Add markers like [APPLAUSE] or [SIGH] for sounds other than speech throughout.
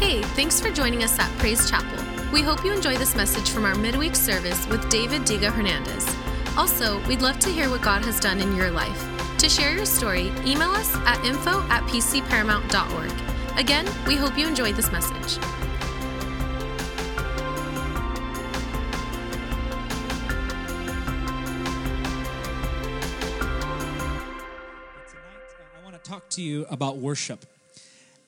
Hey, thanks for joining us at Praise Chapel. We hope you enjoy this message from our midweek service with David Diga Hernandez. Also, we'd love to hear what God has done in your life. To share your story, email us at info at pcparamount.org. Again, we hope you enjoy this message. Tonight, uh, I want to talk to you about worship.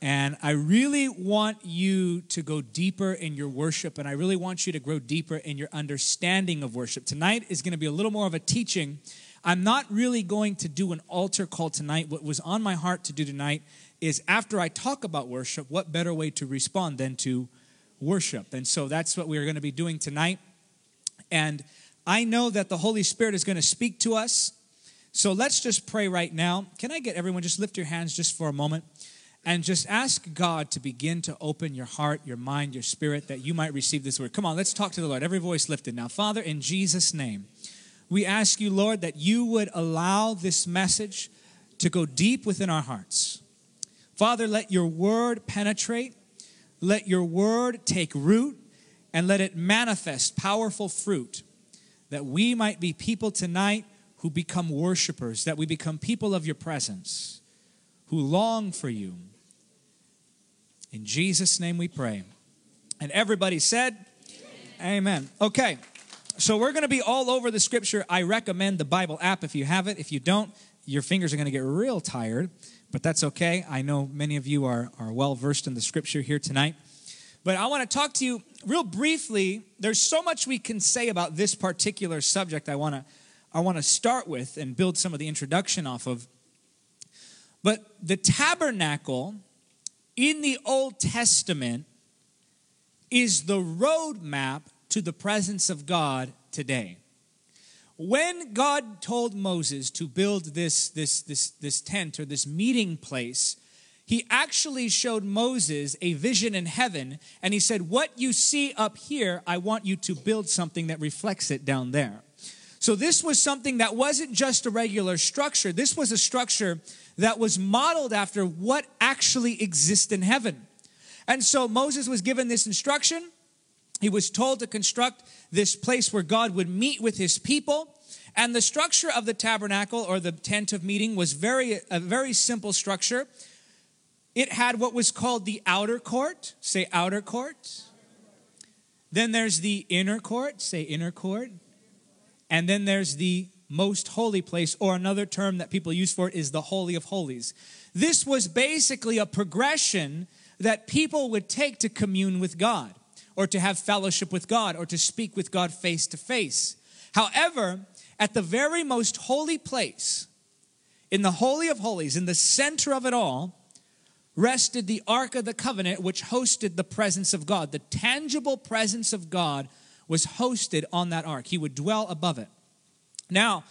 And I really want you to go deeper in your worship, and I really want you to grow deeper in your understanding of worship. Tonight is going to be a little more of a teaching. I'm not really going to do an altar call tonight. What was on my heart to do tonight is after I talk about worship, what better way to respond than to worship? And so that's what we're going to be doing tonight. And I know that the Holy Spirit is going to speak to us. So let's just pray right now. Can I get everyone just lift your hands just for a moment and just ask God to begin to open your heart, your mind, your spirit that you might receive this word? Come on, let's talk to the Lord. Every voice lifted now. Father, in Jesus' name, we ask you, Lord, that you would allow this message to go deep within our hearts. Father, let your word penetrate, let your word take root, and let it manifest powerful fruit that we might be people tonight who become worshipers, that we become people of your presence, who long for you. In Jesus' name we pray. And everybody said, Amen. Amen. Okay, so we're going to be all over the scripture. I recommend the Bible app if you have it. If you don't, your fingers are going to get real tired, but that's okay. I know many of you are, are well versed in the scripture here tonight. But I want to talk to you real briefly. There's so much we can say about this particular subject. I want to I want to start with and build some of the introduction off of. But the tabernacle in the Old Testament is the roadmap to the presence of God today. When God told Moses to build this, this, this, this tent or this meeting place, he actually showed Moses a vision in heaven and he said, What you see up here, I want you to build something that reflects it down there. So, this was something that wasn't just a regular structure. This was a structure that was modeled after what actually exists in heaven. And so, Moses was given this instruction. He was told to construct this place where God would meet with his people. And the structure of the tabernacle or the tent of meeting was very, a very simple structure. It had what was called the outer court. Say outer court. Then there's the inner court. Say inner court. And then there's the most holy place, or another term that people use for it is the Holy of Holies. This was basically a progression that people would take to commune with God, or to have fellowship with God, or to speak with God face to face. However, at the very most holy place, in the Holy of Holies, in the center of it all, rested the Ark of the Covenant, which hosted the presence of God. The tangible presence of God was hosted on that ark. He would dwell above it. Now,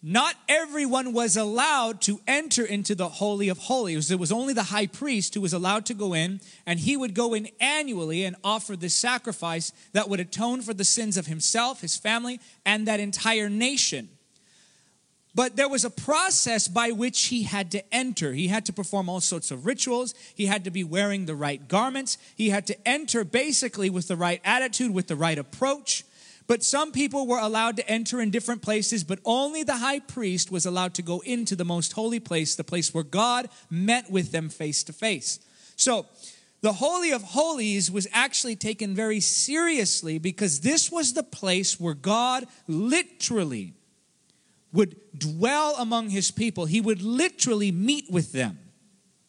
not everyone was allowed to enter into the Holy of Holies. It was only the high priest who was allowed to go in, and he would go in annually and offer this sacrifice that would atone for the sins of himself, his family, and that entire nation. But there was a process by which he had to enter. He had to perform all sorts of rituals. He had to be wearing the right garments. He had to enter basically with the right attitude, with the right approach. But some people were allowed to enter in different places, but only the high priest was allowed to go into the most holy place, the place where God met with them face to face. So, the Holy of Holies was actually taken very seriously because this was the place where God literally would dwell among his people. He would literally meet with them.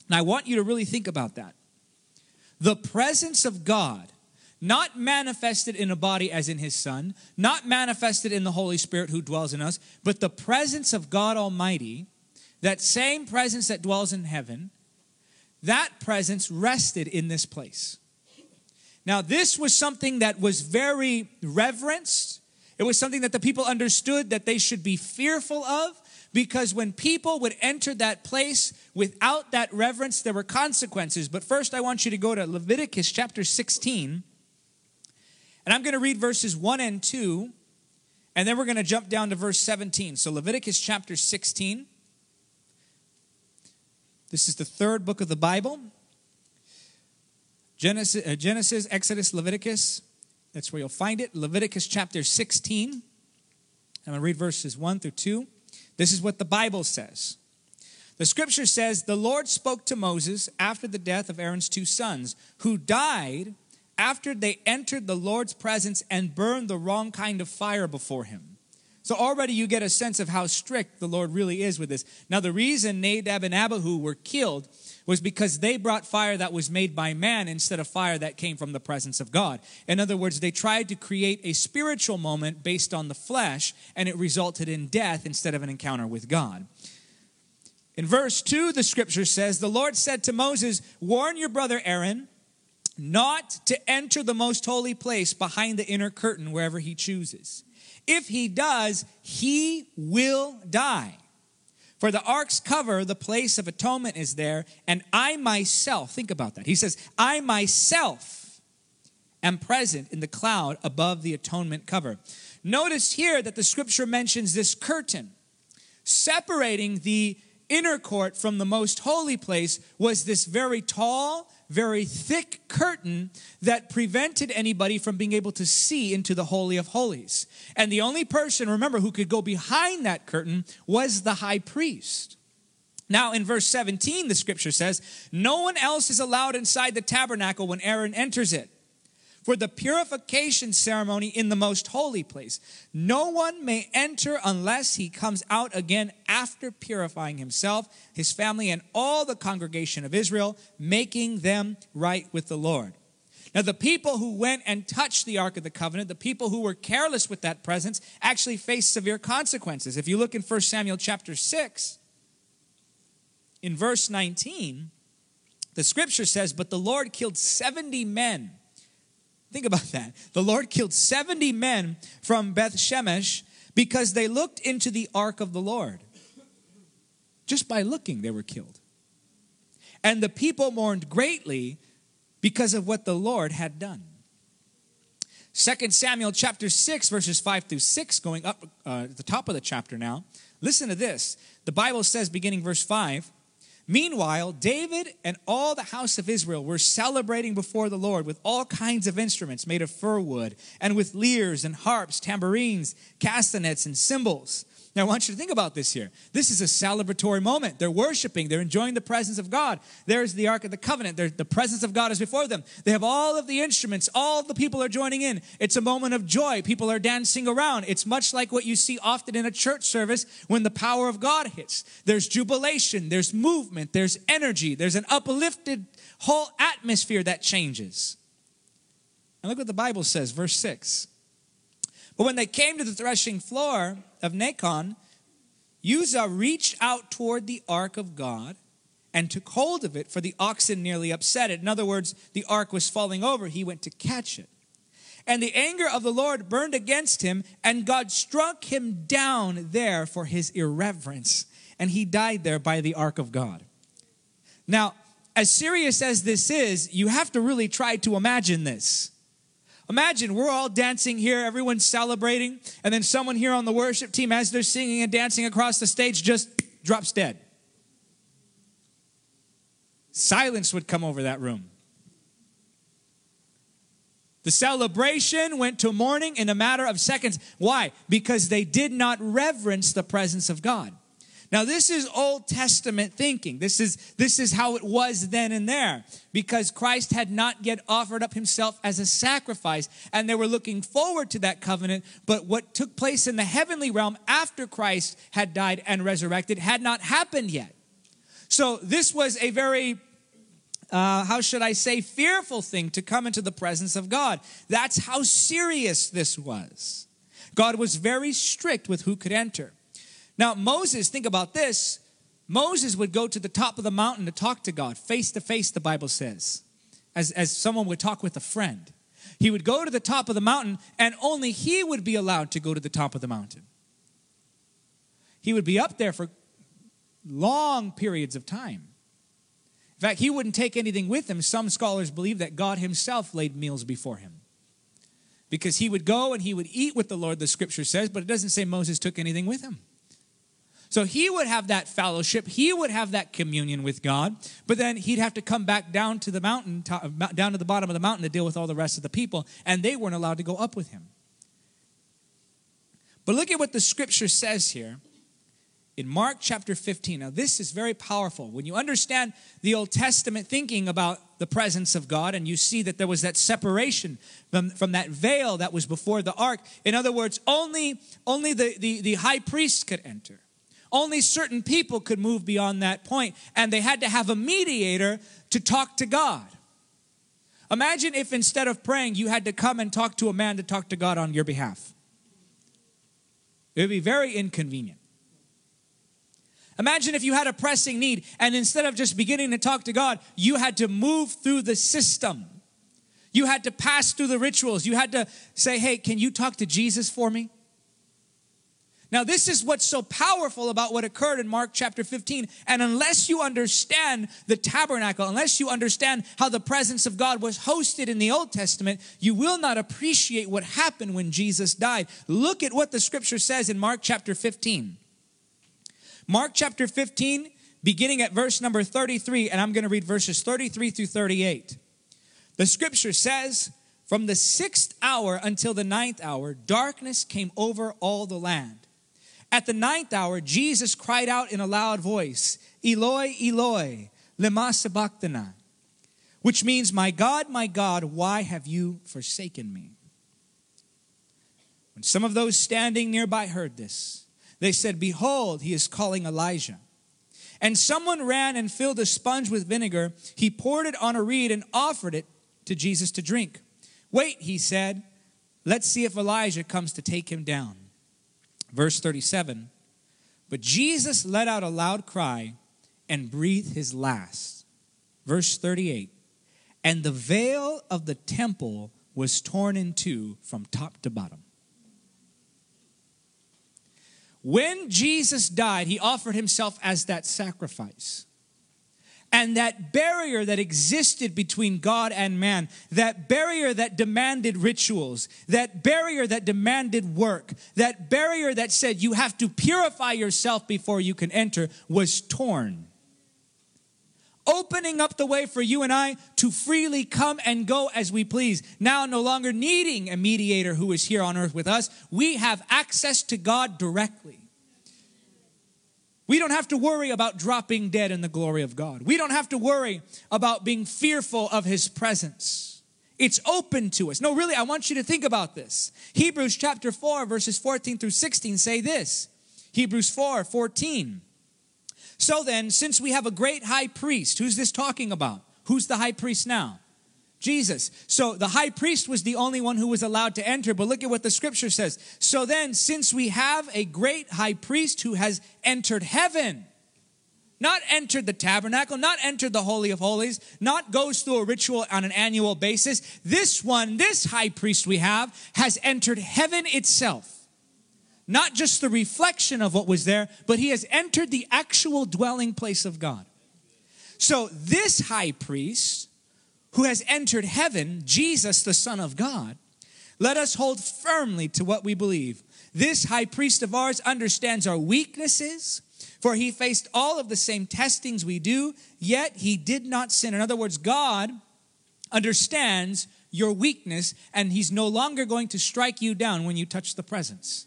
And I want you to really think about that. The presence of God, not manifested in a body as in his Son, not manifested in the Holy Spirit who dwells in us, but the presence of God Almighty, that same presence that dwells in heaven, that presence rested in this place. Now, this was something that was very reverenced it was something that the people understood that they should be fearful of because when people would enter that place without that reverence, there were consequences. But first, I want you to go to Leviticus chapter 16, and I'm going to read verses 1 and 2, and then we're going to jump down to verse 17. So, Leviticus chapter 16. This is the third book of the Bible. Genesis, uh, Genesis, Exodus, Leviticus. That's where you'll find it. Leviticus chapter 16. I'm going to read verses 1 through 2. This is what the Bible says. The scripture says, The Lord spoke to Moses after the death of Aaron's two sons, who died after they entered the Lord's presence and burned the wrong kind of fire before him. So already you get a sense of how strict the Lord really is with this. Now, the reason Nadab and Abihu were killed was because they brought fire that was made by man instead of fire that came from the presence of God. In other words, they tried to create a spiritual moment based on the flesh, and it resulted in death instead of an encounter with God. In verse 2, the scripture says, The Lord said to Moses, Warn your brother Aaron not to enter the most holy place behind the inner curtain wherever he chooses. If he does, he will die. For the ark's cover, the place of atonement is there, and I myself, think about that. He says, I myself am present in the cloud above the atonement cover. Notice here that the scripture mentions this curtain separating the inner court from the most holy place was this very tall, very thick curtain that prevented anybody from being able to see into the Holy of Holies. And the only person, remember, who could go behind that curtain was the high priest. Now, in verse 17, the scripture says, No one else is allowed inside the tabernacle when Aaron enters it for the purification ceremony in the most holy place. No one may enter unless he comes out again after purifying himself, his family, and all the congregation of Israel, making them right with the Lord. Now, the people who went and touched the Ark of the Covenant, the people who were careless with that presence, actually faced severe consequences. If you look in 1 Samuel chapter 6, in verse 19, the scripture says, But the Lord killed 70 men Think about that. The Lord killed 70 men from Beth Shemesh because they looked into the ark of the Lord. Just by looking, they were killed. And the people mourned greatly because of what the Lord had done. 2 Samuel chapter 6, verses 5 through 6, going up uh, at the top of the chapter now. Listen to this. The Bible says, beginning verse 5, Meanwhile, David and all the house of Israel were celebrating before the Lord with all kinds of instruments made of fir wood, and with lyres and harps, tambourines, castanets, and cymbals. Now, I want you to think about this here. This is a celebratory moment. They're worshiping, they're enjoying the presence of God. There's the Ark of the Covenant, They're, the presence of God is before them. They have all of the instruments, all the people are joining in. It's a moment of joy. People are dancing around. It's much like what you see often in a church service when the power of God hits. There's jubilation, there's movement, there's energy, there's an uplifted whole atmosphere that changes. And look what the Bible says, verse 6. But when they came to the threshing floor of Nacon, Uzzah reached out toward the ark of God and took hold of it, for the oxen nearly upset it. In other words, the ark was falling over. He went to catch it. And the anger of the Lord burned against him, and God struck him down there for his irreverence. And he died there by the ark of God. Now, as serious as this is, you have to really try to imagine this. Imagine we're all dancing here, everyone's celebrating, and then someone here on the worship team, as they're singing and dancing across the stage, just drops dead. Silence would come over that room. The celebration went to mourning in a matter of seconds. Why? Because they did not reverence the presence of God. Now this is Old Testament thinking. This is this is how it was then and there because Christ had not yet offered up himself as a sacrifice and they were looking forward to that covenant, but what took place in the heavenly realm after Christ had died and resurrected had not happened yet. So this was a very uh, how should I say, fearful thing to come into the presence of God. That's how serious this was. God was very strict with who could enter. Now, Moses, think about this. Moses would go to the top of the mountain to talk to God, face to face, the Bible says, as, as someone would talk with a friend. He would go to the top of the mountain, and only he would be allowed to go to the top of the mountain. He would be up there for long periods of time. In fact, he wouldn't take anything with him. Some scholars believe that God himself laid meals before him. Because he would go and he would eat with the Lord, the scripture says, but it doesn't say Moses took anything with him. So he would have that fellowship, he would have that communion with God, but then he'd have to come back down to the mountain, uh, down to the bottom of the mountain to deal with all the rest of the people, and they weren't allowed to go up with him. But look at what the scripture says here in Mark chapter 15. Now, this is very powerful. When you understand the Old Testament thinking about the presence of God and you see that there was that separation from, from that veil that was before the ark, in other words, only, only the, the, the high priest could enter. Only certain people could move beyond that point, and they had to have a mediator to talk to God. Imagine if instead of praying, you had to come and talk to a man to talk to God on your behalf. It would be very inconvenient. Imagine if you had a pressing need and instead of just beginning to talk to God, you had to move through the system. You had to pass through the rituals. You had to say, hey, can you talk to Jesus for me? Now, this is what's so powerful about what occurred in Mark chapter 15. And unless you understand the tabernacle, unless you understand how the presence of God was hosted in the Old Testament, you will not appreciate what happened when Jesus died. Look at what the scripture says in Mark chapter 15. Mark chapter 15, beginning at verse number 33, and I'm going to read verses 33 through 38. The scripture says, From the sixth hour until the ninth hour, darkness came over all the land. At the ninth hour, Jesus cried out in a loud voice, Eloi, Eloi, lema sabachthani, which means, My God, my God, why have you forsaken me? When some of those standing nearby heard this, they said, Behold, he is calling Elijah. And someone ran and filled a sponge with vinegar. He poured it on a reed and offered it to Jesus to drink. Wait, he said, let's see if Elijah comes to take him down. Verse 37 But Jesus let out a loud cry and breathed his last. Verse 38 And the veil of the temple was torn in two from top to bottom. When Jesus died, he offered himself as that sacrifice. And that barrier that existed between God and man, that barrier that demanded rituals, that barrier that demanded work, that barrier that said you have to purify yourself before you can enter, was torn. Opening up the way for you and I to freely come and go as we please. Now, no longer needing a mediator who is here on earth with us, we have access to God directly. We don't have to worry about dropping dead in the glory of God. We don't have to worry about being fearful of His presence. It's open to us. No, really, I want you to think about this. Hebrews chapter 4, verses 14 through 16 say this Hebrews 4 14. So then, since we have a great high priest, who's this talking about? Who's the high priest now? Jesus. So the high priest was the only one who was allowed to enter. But look at what the scripture says. So then, since we have a great high priest who has entered heaven, not entered the tabernacle, not entered the Holy of Holies, not goes through a ritual on an annual basis, this one, this high priest we have, has entered heaven itself. Not just the reflection of what was there, but he has entered the actual dwelling place of God. So this high priest who has entered heaven, Jesus, the Son of God, let us hold firmly to what we believe. This high priest of ours understands our weaknesses, for he faced all of the same testings we do, yet he did not sin. In other words, God understands your weakness, and he's no longer going to strike you down when you touch the presence.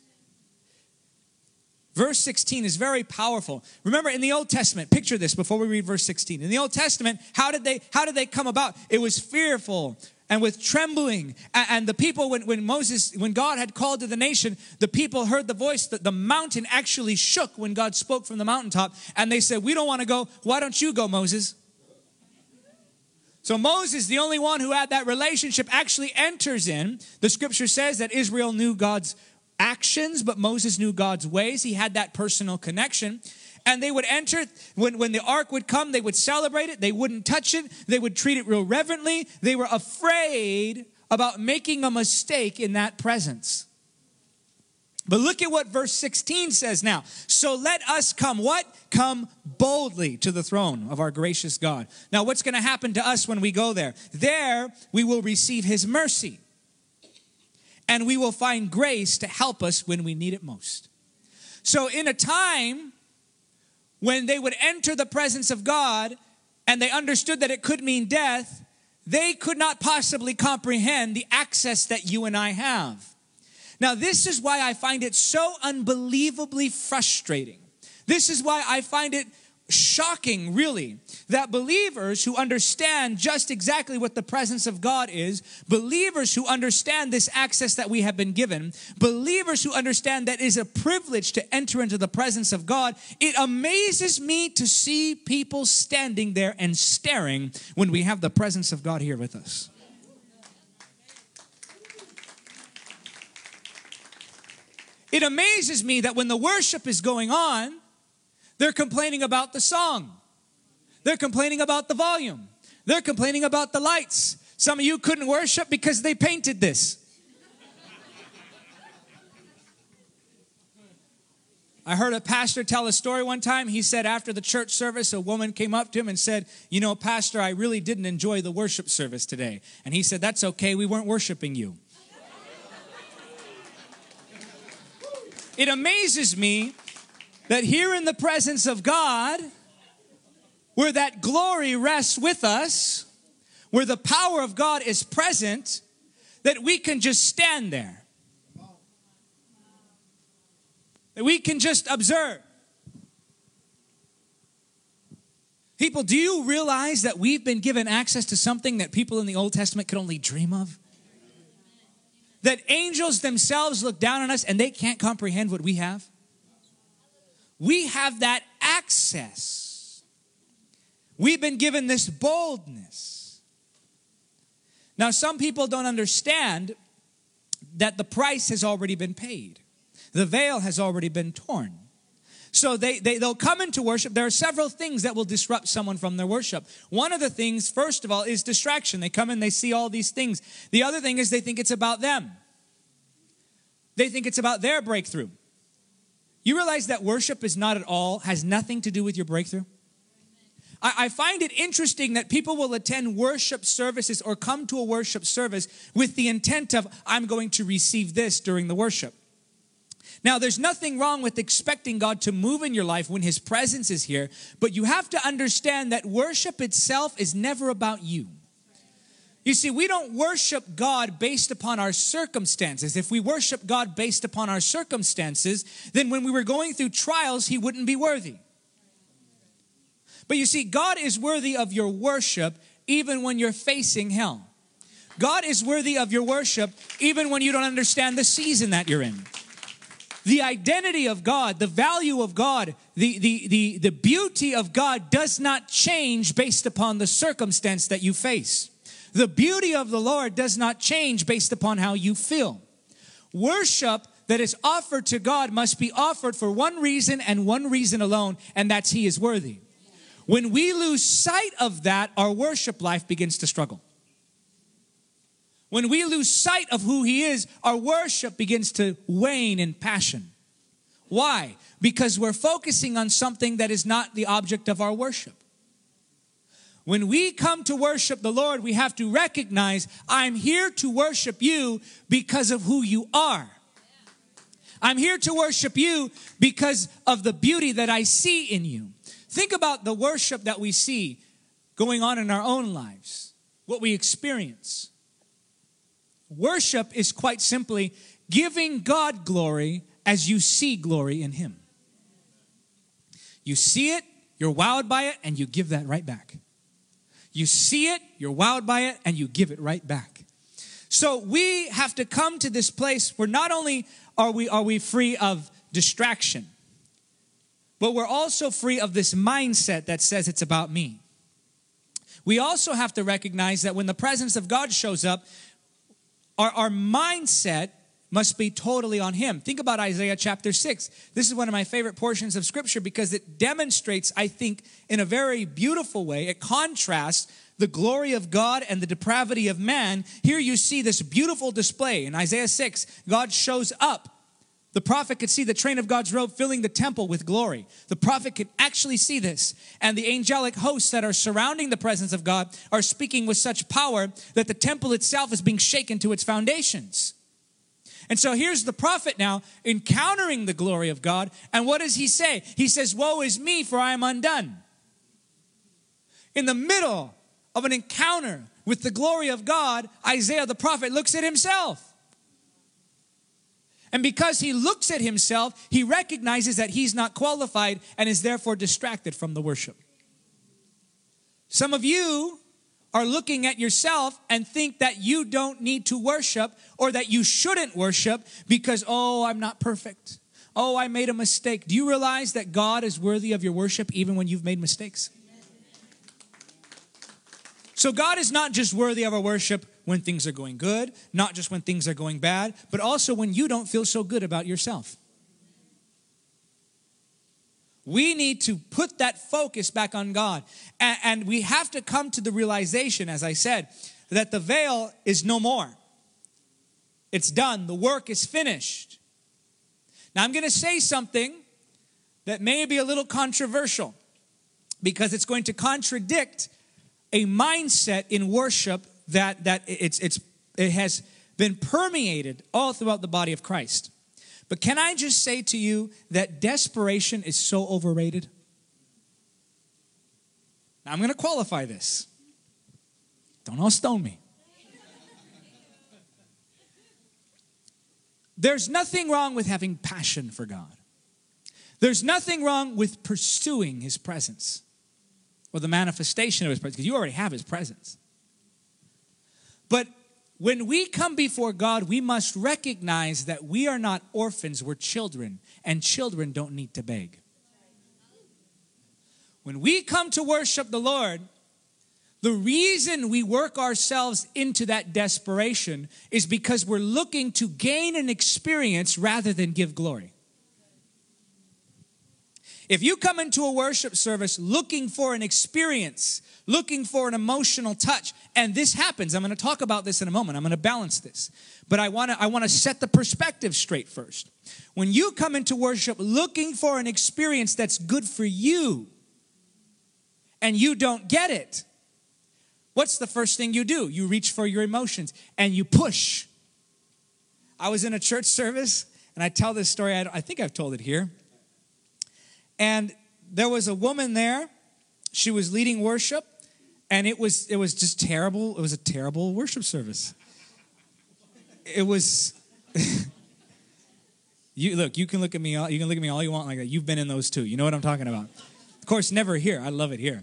Verse 16 is very powerful. Remember in the Old Testament, picture this before we read verse 16. In the Old Testament, how did they how did they come about? It was fearful and with trembling. And the people, when, when Moses, when God had called to the nation, the people heard the voice that the mountain actually shook when God spoke from the mountaintop. And they said, We don't want to go. Why don't you go, Moses? So Moses, the only one who had that relationship, actually enters in. The scripture says that Israel knew God's actions, but Moses knew God's ways. He had that personal connection. And they would enter, when, when the ark would come, they would celebrate it. They wouldn't touch it. They would treat it real reverently. They were afraid about making a mistake in that presence. But look at what verse 16 says now. So let us come, what? Come boldly to the throne of our gracious God. Now, what's going to happen to us when we go there? There, we will receive his mercy and we will find grace to help us when we need it most. So, in a time when they would enter the presence of God and they understood that it could mean death, they could not possibly comprehend the access that you and I have. Now, this is why I find it so unbelievably frustrating. This is why I find it shocking, really, that believers who understand just exactly what the presence of God is, believers who understand this access that we have been given, believers who understand that it is a privilege to enter into the presence of God, it amazes me to see people standing there and staring when we have the presence of God here with us. It amazes me that when the worship is going on, they're complaining about the song. They're complaining about the volume. They're complaining about the lights. Some of you couldn't worship because they painted this. I heard a pastor tell a story one time. He said after the church service, a woman came up to him and said, You know, Pastor, I really didn't enjoy the worship service today. And he said, That's okay, we weren't worshiping you. it amazes me that here in the presence of God, where that glory rests with us, where the power of God is present, that we can just stand there. That we can just observe. People, do you realize that we've been given access to something that people in the Old Testament could only dream of? That angels themselves look down on us and they can't comprehend what we have? We have that access. We've been given this boldness. Now, some people don't understand that the price has already been paid, the veil has already been torn. So they, they, they'll come into worship. There are several things that will disrupt someone from their worship. One of the things, first of all, is distraction. They come in, they see all these things. The other thing is they think it's about them. They think it's about their breakthrough. You realize that worship is not at all, has nothing to do with your breakthrough? I, find it interesting that people will attend worship services or come to a worship service with the intent of, I'm going to receive this during the worship. Now, there's nothing wrong with expecting God to move in your life when His presence is here, but you have to understand that worship itself is never about you. You see, we don't worship God based upon our circumstances. If we worship God based upon our circumstances, then when we were going through trials, He wouldn't be worthy. But you see, God is worthy of your worship even when you're facing hell. God is worthy of your worship even when you don't understand the season that you're in. The identity of God, the value of God, the, the, the, the beauty of God does not change based upon the circumstance that you face. The beauty of the Lord does not change based upon how you feel. Worship that is offered to God must be offered for one reason and one reason alone, and that's He is worthy. When we lose sight of that, our worship life begins to struggle. When we lose sight of who He is, our worship begins to wane in passion. Why? Because we're focusing on something that is not the object of our worship. When we come to worship the Lord, we have to recognize I'm here to worship you because of who you are. I'm here to worship you because of the beauty that I see in you. Think about the worship that we see going on in our own lives, what we experience. Worship is quite simply giving God glory as you see glory in Him. You see it, you're wowed by it, and you give that right back. You see it, you're wowed by it, and you give it right back. So we have to come to this place where not only are we are we free of distraction, but we're also free of this mindset that says it's about me. We also have to recognize that when the presence of God shows up, our, our mindset must be totally on him. Think about Isaiah chapter 6. This is one of my favorite portions of scripture because it demonstrates, I think, in a very beautiful way, it contrasts the glory of God and the depravity of man. Here you see this beautiful display. In Isaiah 6, God shows up. The prophet could see the train of God's robe filling the temple with glory. The prophet could actually see this. And the angelic hosts that are surrounding the presence of God are speaking with such power that the temple itself is being shaken to its foundations. And so here's the prophet now encountering the glory of God. And what does he say? He says, Woe is me, for I am undone. In the middle of an encounter with the glory of God, Isaiah the prophet looks at himself. And because he looks at himself, he recognizes that he's not qualified and is therefore distracted from the worship. Some of you are looking at yourself and think that you don't need to worship or that you shouldn't worship because, oh, I'm not perfect. Oh, I made a mistake. Do you realize that God is worthy of your worship even when you've made mistakes? So, God is not just worthy of our worship when things are going good, not just when things are going bad, but also when you don't feel so good about yourself. We need to put that focus back on God. And, and, we have to come to the realization, as I said, that the veil is no more. It's done, the work is finished. Now, I'm going to say something that may be a little controversial because it's going to contradict a mindset in worship that, that it's, it's, it has been permeated all throughout the body of Christ. But can I just say to you that desperation is so overrated? Now, I'm going to qualify this. Don't all stone me. There's nothing wrong with having passion for God. There's nothing wrong with pursuing His presence or the manifestation of His presence, because you already have His presence. But when we come before God, we must recognize that we are not orphans, we're children, and children don't need to beg. When we come to worship the Lord, the reason we work ourselves into that desperation is because we're looking to gain an experience rather than give glory. If you come into a worship service looking for an experience, looking for an emotional touch, and this happens, I'm going to talk about this in a moment. I'm going to balance this. But I want to I want to set the perspective straight first. When you come into worship looking for an experience that's good for you and you don't get it, what's the first thing you do? You reach for your emotions and you push. I was in a church [LAUGHS] service and I tell this story, I, I think I've told it here. And there was a woman there. She was leading worship, and it was it was just terrible. It was a terrible worship service. It was. [LAUGHS] you look. You can look at me. All, you can look at me all you want like that. You've been in those too. You know what I'm talking about. Of course, never here. I love it here.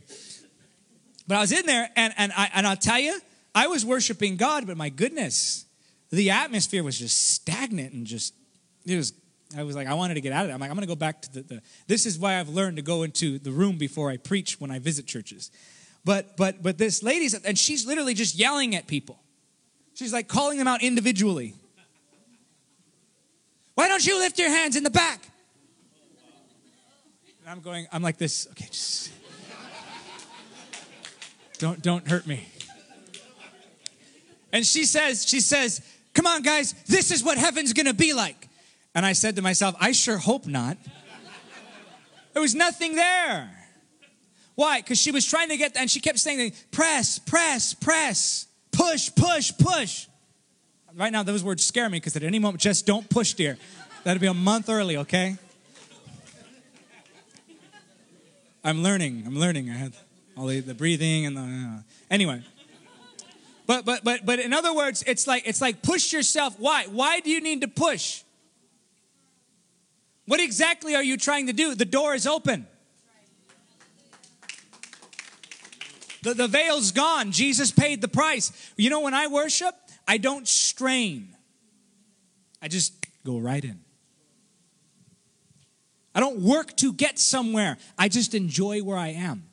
But I was in there, and and I and I'll tell you, I was worshiping God, but my goodness, the atmosphere was just stagnant and just it was I was like, I wanted to get out of it. I'm like, I'm going to go back to the, the, This is why I've learned to go into the room before I preach when I visit churches. But but but this lady's and she's literally just yelling at people. She's like calling them out individually. Why don't you lift your hands in the back? And I'm going. I'm like this. Okay, just don't don't hurt me. And she says, she says, "Come on, guys. This is what heaven's going to be like." And I said to myself, I sure hope not. There was nothing there. Why? Because she was trying to get, and she kept saying, press, press, press, push, push, push. Right now, those words scare me because at any moment, just don't push, dear. That'll be a month early, okay? I'm learning. I'm learning. I had all the, the breathing and the. Uh, anyway. But but but but in other words, it's like it's like push yourself. Why? Why do you need to push? What exactly are you trying to do? The door is open. The, the veil's gone. Jesus paid the price. You know, when I worship, I don't strain, I just go right in. I don't work to get somewhere, I just enjoy where I am.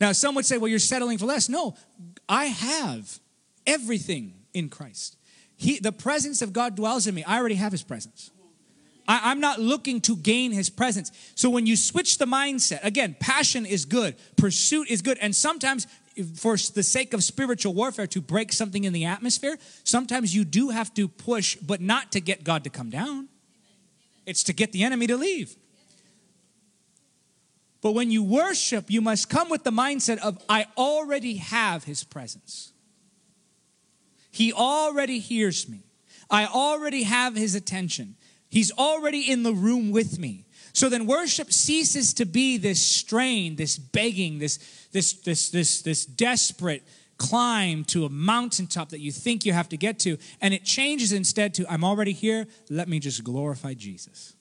Now, some would say, well, you're settling for less. No, I have everything in Christ. He, the presence of God dwells in me. I already have his presence. I, am not looking to gain his presence. So when you switch the mindset, again, passion is good, pursuit is good, and sometimes for the sake of spiritual warfare to break something in the atmosphere, sometimes you do have to push, but not to get God to come down. It's to get the enemy to leave. But when you worship, you must come with the mindset of, I already have his presence. He already hears me. I already have his attention. He's already in the room with me. So then worship ceases to be this strain, this begging, this this this this this desperate climb to a mountaintop that you think you have to get to and it changes instead to I'm already here, let me just glorify Jesus.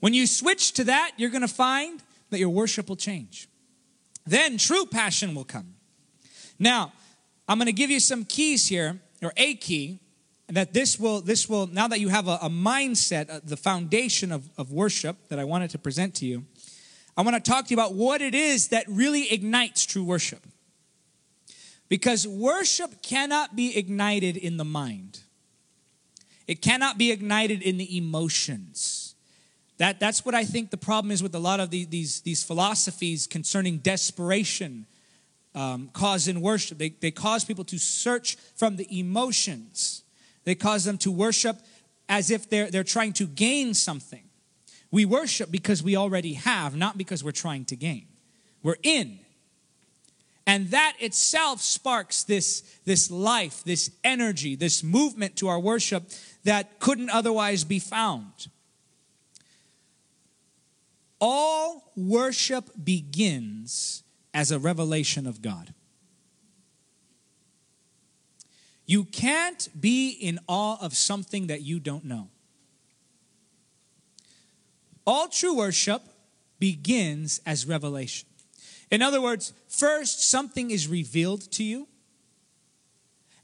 When you switch to that, you're going to find that your worship will change. Then true passion will come. Now, I'm going to give you some keys here, or a key, that this will, this will now that you have a, a mindset, uh, the foundation of, of worship that I wanted to present to you, I want to talk to you about what it is that really ignites true worship. Because worship cannot be ignited in the mind. It cannot be ignited in the emotions. That, that's what I think the problem is with a lot of the, these, these philosophies concerning desperation um, cause in worship. They, they cause people to search from the emotions. They cause them to worship as if they're, they're trying to gain something. We worship because we already have, not because we're trying to gain. We're in. And that itself sparks this, this life, this energy, this movement to our worship that couldn't otherwise be found. All worship begins as a revelation of God. You can't be in awe of something that you don't know. All true worship begins as revelation. In other words, first something is revealed to you.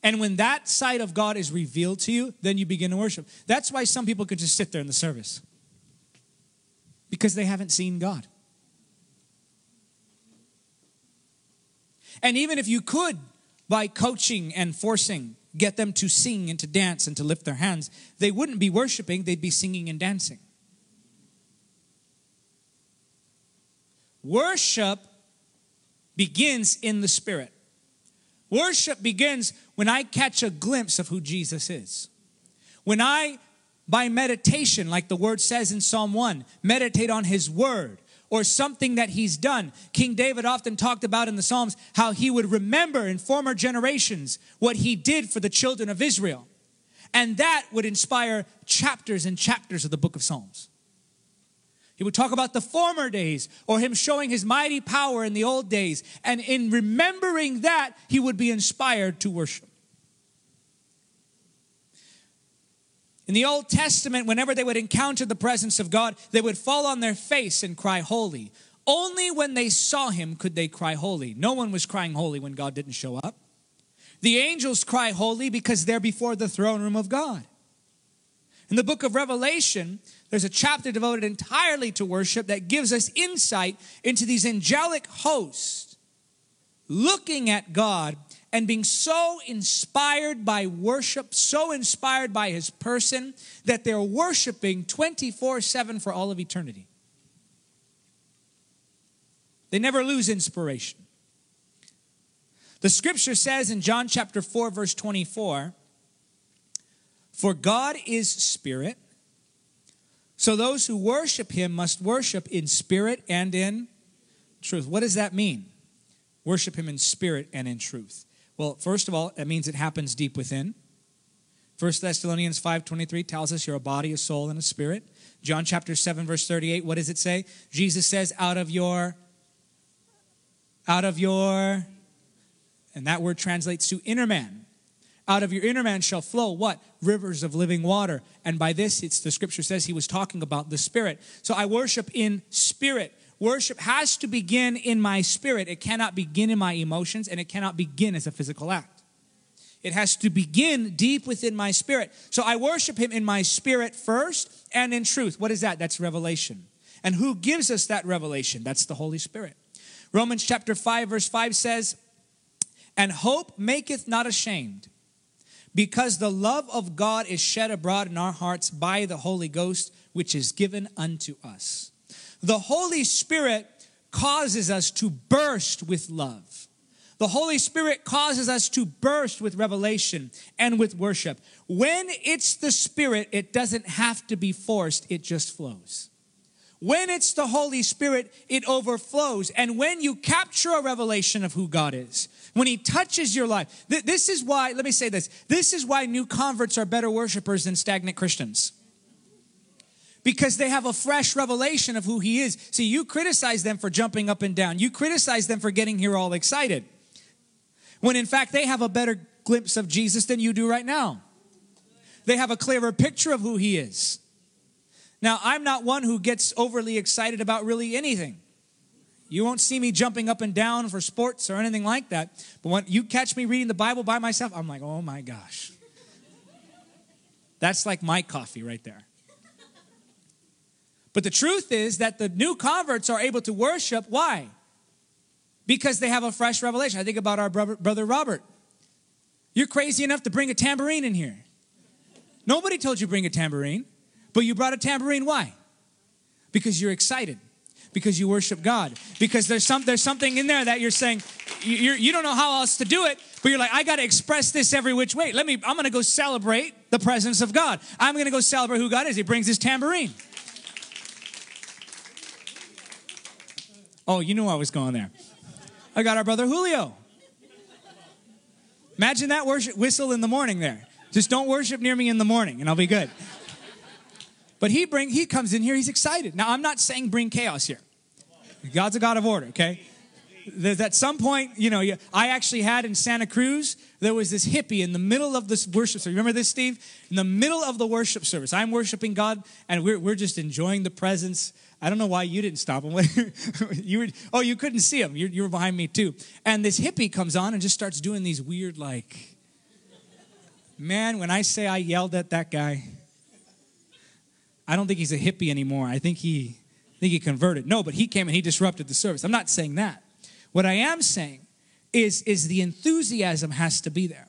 And when that side of God is revealed to you, then you begin to worship. That's why some people could just sit there in the service because they haven't seen God. And even if you could, by coaching and forcing, get them to sing and to dance and to lift their hands, they wouldn't be worshiping, they'd be singing and dancing. Worship begins in the spirit. Worship begins when I catch a glimpse of who Jesus is. When I, by meditation, like the word says in Psalm 1, meditate on his word or something that he's done. King David often talked about in the Psalms how he would remember in former generations what he did for the children of Israel. And that would inspire chapters and chapters of the book of Psalms. He would talk about the former days or him showing his mighty power in the old days. And in remembering that, he would be inspired to worship. In the Old Testament, whenever they would encounter the presence of God, they would fall on their face and cry, Holy. Only when they saw him could they cry, Holy. No one was crying, Holy when God didn't show up. The angels cry, Holy because they're before the throne room of God. In the book of Revelation, there's a chapter devoted entirely to worship that gives us insight into these angelic hosts looking at God and being so inspired by worship, so inspired by his person, that they're worshiping 24 7 for all of eternity. They never lose inspiration. The scripture says in John chapter 4, verse 24, For God is spirit so those who worship him must worship in spirit and in truth. What does that mean? Worship him in spirit and in truth. Well, first of all, it means it happens deep within. 1 Thessalonians 5:23 tells us you're a body, a soul, and a spirit. John chapter 7, verse 38, what does it say? Jesus says, out of your, out of your, and that word translates to inner man. Out of your inner man shall flow what? Rivers of living water. And by this, it's the scripture says he was talking about the spirit. So I worship in spirit. Worship has to begin in my spirit. It cannot begin in my emotions and it cannot begin as a physical act. It has to begin deep within my spirit. So I worship him in my spirit first and in truth. What is that? That's revelation. And who gives us that revelation? That's the Holy Spirit. Romans chapter 5, verse 5 says, And hope maketh not ashamed because the love of God is shed abroad in our hearts by the Holy Ghost, which is given unto us. The Holy Spirit causes us to burst with love. The Holy Spirit causes us to burst with revelation and with worship. When it's the Spirit, it doesn't have to be forced, it just flows. When it's the Holy Spirit, it overflows. And when you capture a revelation of who God is, when He touches your life, th- this is why, let me say this this is why new converts are better worshipers than stagnant Christians. Because they have a fresh revelation of who He is. See, you criticize them for jumping up and down, you criticize them for getting here all excited. When in fact, they have a better glimpse of Jesus than you do right now. They have a clearer picture of who He is. Now, I'm not one who gets overly excited about really anything. You won't see me jumping up and down for sports or anything like that. But when you catch me reading the Bible by myself, I'm like, oh my gosh. That's like my coffee right there. But the truth is that the new converts are able to worship. Why? Because they have a fresh revelation. I think about our brother, Robert. You're crazy enough to bring a tambourine in here. Nobody told you bring a tambourine. But you brought a tambourine. Why? Because you're excited. Because you worship God. Because there's some there's something in there that you're saying you're, you don't know how else to do it, but you're like, I got to express this every which way. Let me. I'm going to go celebrate the presence of God. I'm going to go celebrate who God is. He brings his tambourine. Oh, you knew I was going there. I got our brother Julio. Imagine that worship whistle in the morning there. Just don't worship near me in the morning, and I'll be good. But he bring he comes in here, he's excited. Now I'm not saying bring chaos here. God's a God of order, okay? There's at some point, you know, I actually had in Santa Cruz, there was this hippie in the middle of this worship service. Remember this, Steve? In the middle of the worship service, I'm worshiping God, and we're, we're just enjoying the presence. I don't know why you didn't stop him. [LAUGHS] you were, oh, you couldn't see him. You, were behind me too. And this hippie comes on and just starts doing these weird, like, man, when I say I yelled at that guy, I don't think he's a hippie anymore. I think he, I think he converted. No, but he came and he disrupted the service. I'm not saying that. What I am saying is, is the enthusiasm has to be there.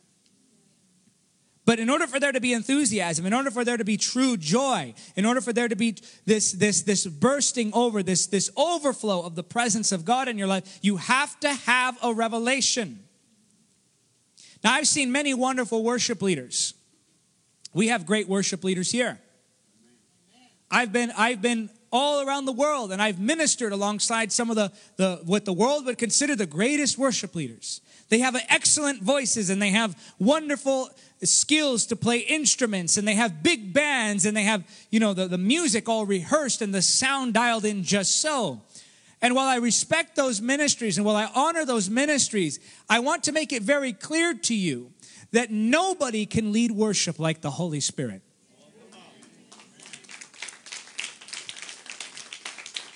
But in order for there to be enthusiasm, in order for there to be true joy, in order for there to be this, this, this bursting over, this, this overflow of the presence of God in your life, you have to have a revelation. Now, I've seen many wonderful worship leaders. We have great worship leaders here. I've been, I've been all around the world and I've ministered alongside some of the, the what the world would consider the greatest worship leaders. They have excellent voices and they have wonderful skills to play instruments and they have big bands and they have, you know, the, the music all rehearsed and the sound dialed in just so. And while I respect those ministries and while I honor those ministries, I want to make it very clear to you that nobody can lead worship like the Holy Spirit.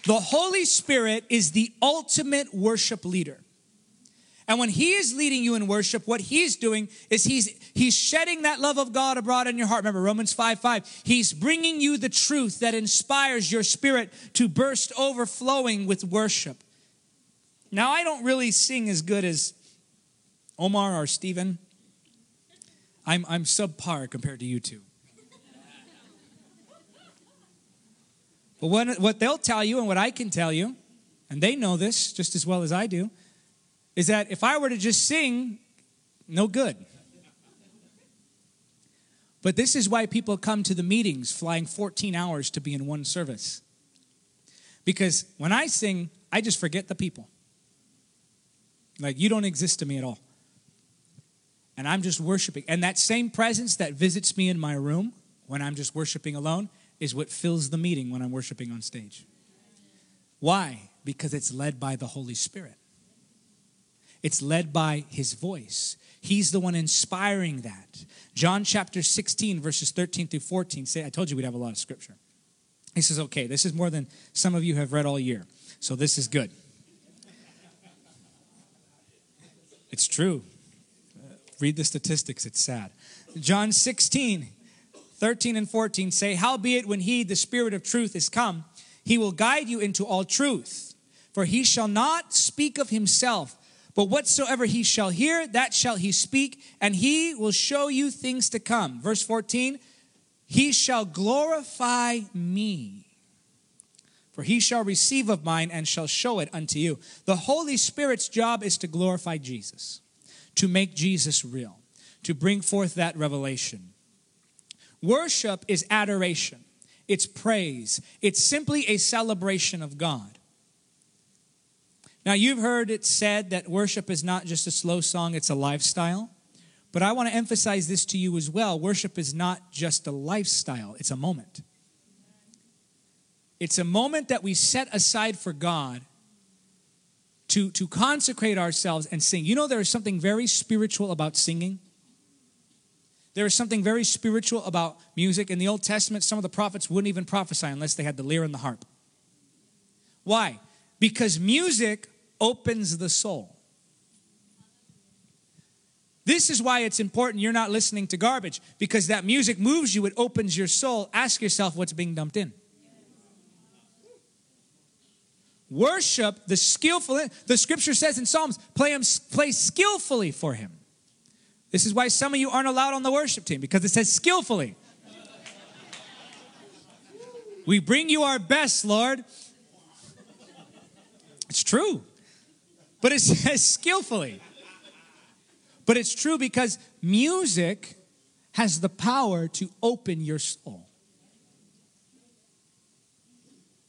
The Holy Spirit is the ultimate worship leader. And when he is leading you in worship, what he's doing is he's he's shedding that love of God abroad in your heart. Remember Romans 5 5. He's bringing you the truth that inspires your spirit to burst overflowing with worship. Now, I don't really sing as good as Omar or Stephen. I'm, I'm subpar compared to you two. But what, what they'll tell you and what I can tell you, and they know this just as well as I do, is that if I were to just sing, no good. But this is why people come to the meetings flying 14 hours to be in one service. Because when I sing, I just forget the people. Like, you don't exist to me at all. And I'm just worshiping. And that same presence that visits me in my room when I'm just worshiping alone is what fills the meeting when I'm worshiping on stage. Why? Because it's led by the Holy Spirit. It's led by his voice. He's the one inspiring that. John chapter 16, verses 13 through 14 say, I told you we'd have a lot of scripture. He says, okay, this is more than some of you have read all year. So this is good. It's true. Read the statistics, it's sad. John 16, 13 and 14 say, Howbeit, when he, the Spirit of truth, is come, he will guide you into all truth. For he shall not speak of himself, but whatsoever he shall hear, that shall he speak, and he will show you things to come. Verse 14, he shall glorify me. For he shall receive of mine and shall show it unto you. The Holy Spirit's job is to glorify Jesus, to make Jesus real, to bring forth that revelation. Worship is adoration. it's praise. It's simply a celebration of God. Now, you've heard it said that worship is not just a slow song, it's a lifestyle. But I want to emphasize this to you as well. Worship is not just a lifestyle, it's a moment. It's a moment that we set aside for God to, to consecrate ourselves and sing. You know, there is something very spiritual about singing. There is something very spiritual about music. In the Old Testament, some of the prophets wouldn't even prophesy unless they had the lyre and the harp. Why? Because music opens the soul. This is why it's important you're not listening to garbage because that music moves you, it opens your soul. Ask yourself what's being dumped in. Worship the skillful, the scripture says in Psalms, play, him, play skillfully for him. This is why some of you aren't allowed on the worship team because it says skillfully. We bring you our best, Lord. It's true. But it [LAUGHS] says skillfully. But it's true because music has the power to open your soul.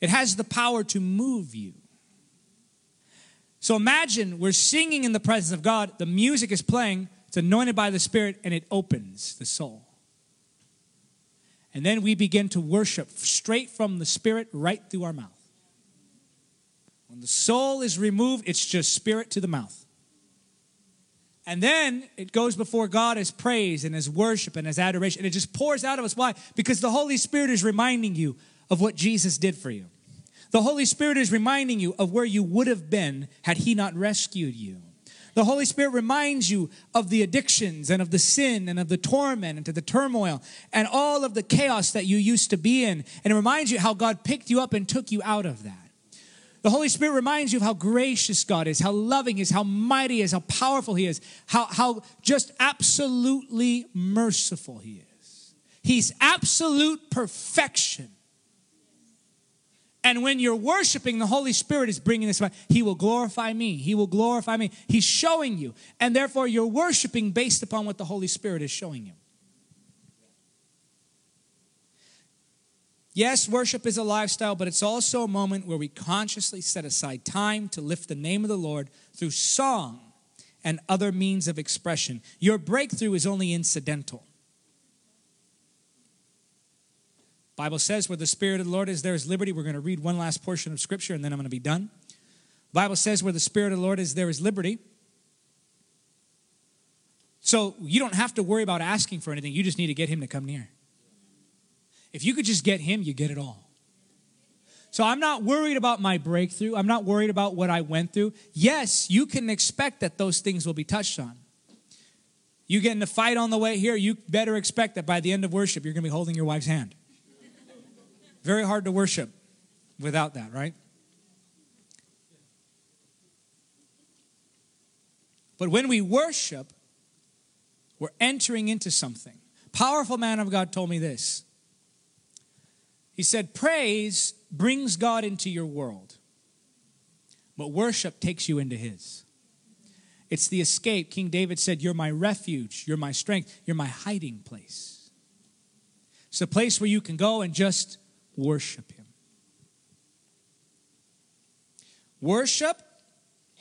It has the power to move you. So imagine we're singing in the presence of God, the music is playing, it's anointed by the Spirit, and it opens the soul. And then we begin to worship straight from the Spirit right through our mouth. When the soul is removed, it's just spirit to the mouth. And then it goes before God as praise and as worship and as adoration. And it just pours out of us. Why? Because the Holy Spirit is reminding you of what Jesus did for you. The Holy Spirit is reminding you of where you would have been had He not rescued you. The Holy Spirit reminds you of the addictions and of the sin and of the torment and to the turmoil and all of the chaos that you used to be in. And it reminds you how God picked you up and took you out of that. The Holy Spirit reminds you of how gracious God is, how loving He is, how mighty He is, how powerful He is, how, how just absolutely merciful He is. He's absolute perfection. And when you're worshiping, the Holy Spirit is bringing this about. He will glorify me. He will glorify me. He's showing you. And therefore, you're worshiping based upon what the Holy Spirit is showing you. Yes, worship is a lifestyle, but it's also a moment where we consciously set aside time to lift the name of the Lord through song and other means of expression. Your breakthrough is only incidental. Bible says where the spirit of the Lord is there is liberty. We're going to read one last portion of scripture and then I'm going to be done. Bible says where the spirit of the Lord is there is liberty. So you don't have to worry about asking for anything. You just need to get him to come near. If you could just get him, you get it all. So I'm not worried about my breakthrough. I'm not worried about what I went through. Yes, you can expect that those things will be touched on. You get in a fight on the way here, you better expect that by the end of worship, you're going to be holding your wife's hand. Very hard to worship without that, right? But when we worship, we're entering into something. Powerful man of God told me this. He said, Praise brings God into your world, but worship takes you into His. It's the escape. King David said, You're my refuge, you're my strength, you're my hiding place. It's a place where you can go and just worship Him. Worship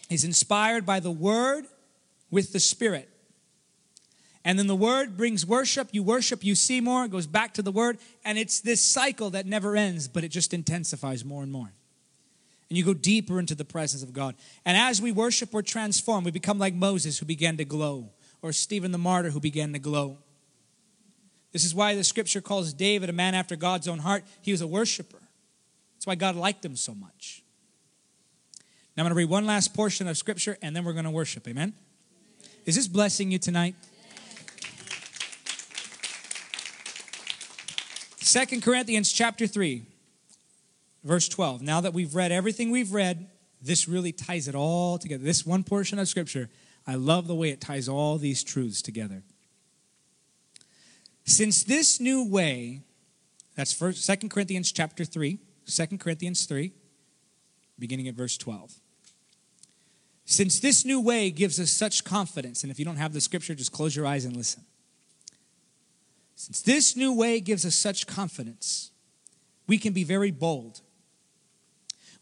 is inspired by the Word with the Spirit. And then the word brings worship. You worship, you see more. It goes back to the word. And it's this cycle that never ends, but it just intensifies more and more. And you go deeper into the presence of God. And as we worship, we're transformed. We become like Moses, who began to glow, or Stephen the martyr, who began to glow. This is why the scripture calls David a man after God's own heart. He was a worshiper. That's why God liked him so much. Now I'm going to read one last portion of scripture and then we're going to worship. Amen? Is this blessing you tonight? Second Corinthians chapter 3, verse 12. Now that we've read everything we've read, this really ties it all together. This one portion of scripture, I love the way it ties all these truths together. Since this new way, that's first, 2 Corinthians chapter 3, 2 Corinthians 3, beginning at verse 12. Since this new way gives us such confidence, and if you don't have the scripture, just close your eyes and listen. Since this new way gives us such confidence, we can be very bold.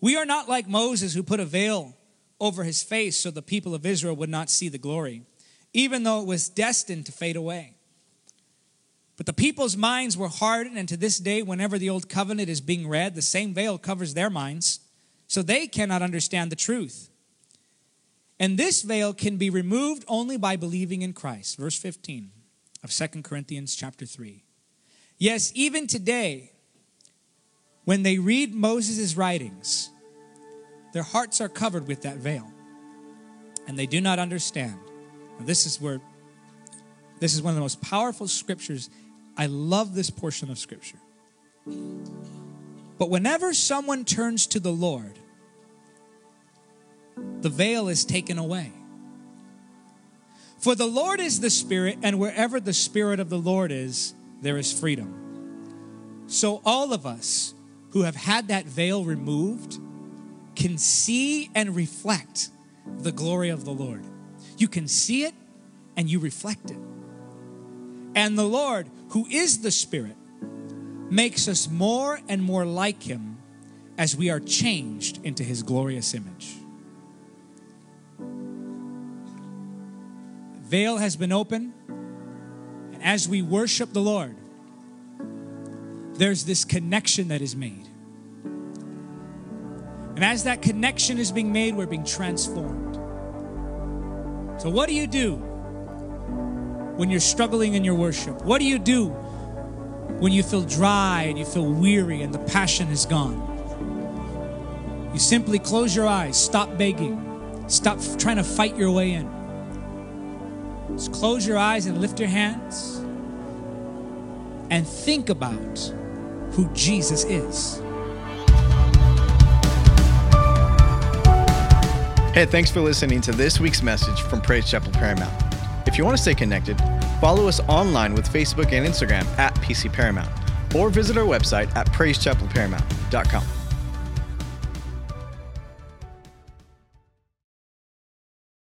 We are not like Moses, who put a veil over his face so the people of Israel would not see the glory, even though it was destined to fade away. But the people's minds were hardened, and to this day, whenever the old covenant is being read, the same veil covers their minds, so they cannot understand the truth. And this veil can be removed only by believing in Christ. Verse 15 of 2 Corinthians chapter 3. Yes, even today, when they read Moses' writings, their hearts are covered with that veil. And they do not understand. Now, this is where this is one of the most powerful scriptures I love this portion of scripture. But whenever someone turns to the Lord, the veil is taken away. For the Lord is the Spirit, and wherever the Spirit of the Lord is, there is freedom. So, all of us who have had that veil removed can see and reflect the glory of the Lord. You can see it and you reflect it. And the Lord, who is the Spirit, makes us more and more like Him as we are changed into His glorious image. Veil has been open, and as we worship the Lord, there's this connection that is made. And as that connection is being made, we're being transformed. So, what do you do when you're struggling in your worship? What do you do when you feel dry and you feel weary and the passion is gone? You simply close your eyes, stop begging, stop trying to fight your way in. Close your eyes and lift your hands and think about who Jesus is. Hey, thanks for listening to this week's message from Praise Chapel Paramount. If you want to stay connected, follow us online with Facebook and Instagram at PC Paramount, or visit our website at praisechapelparamount.com.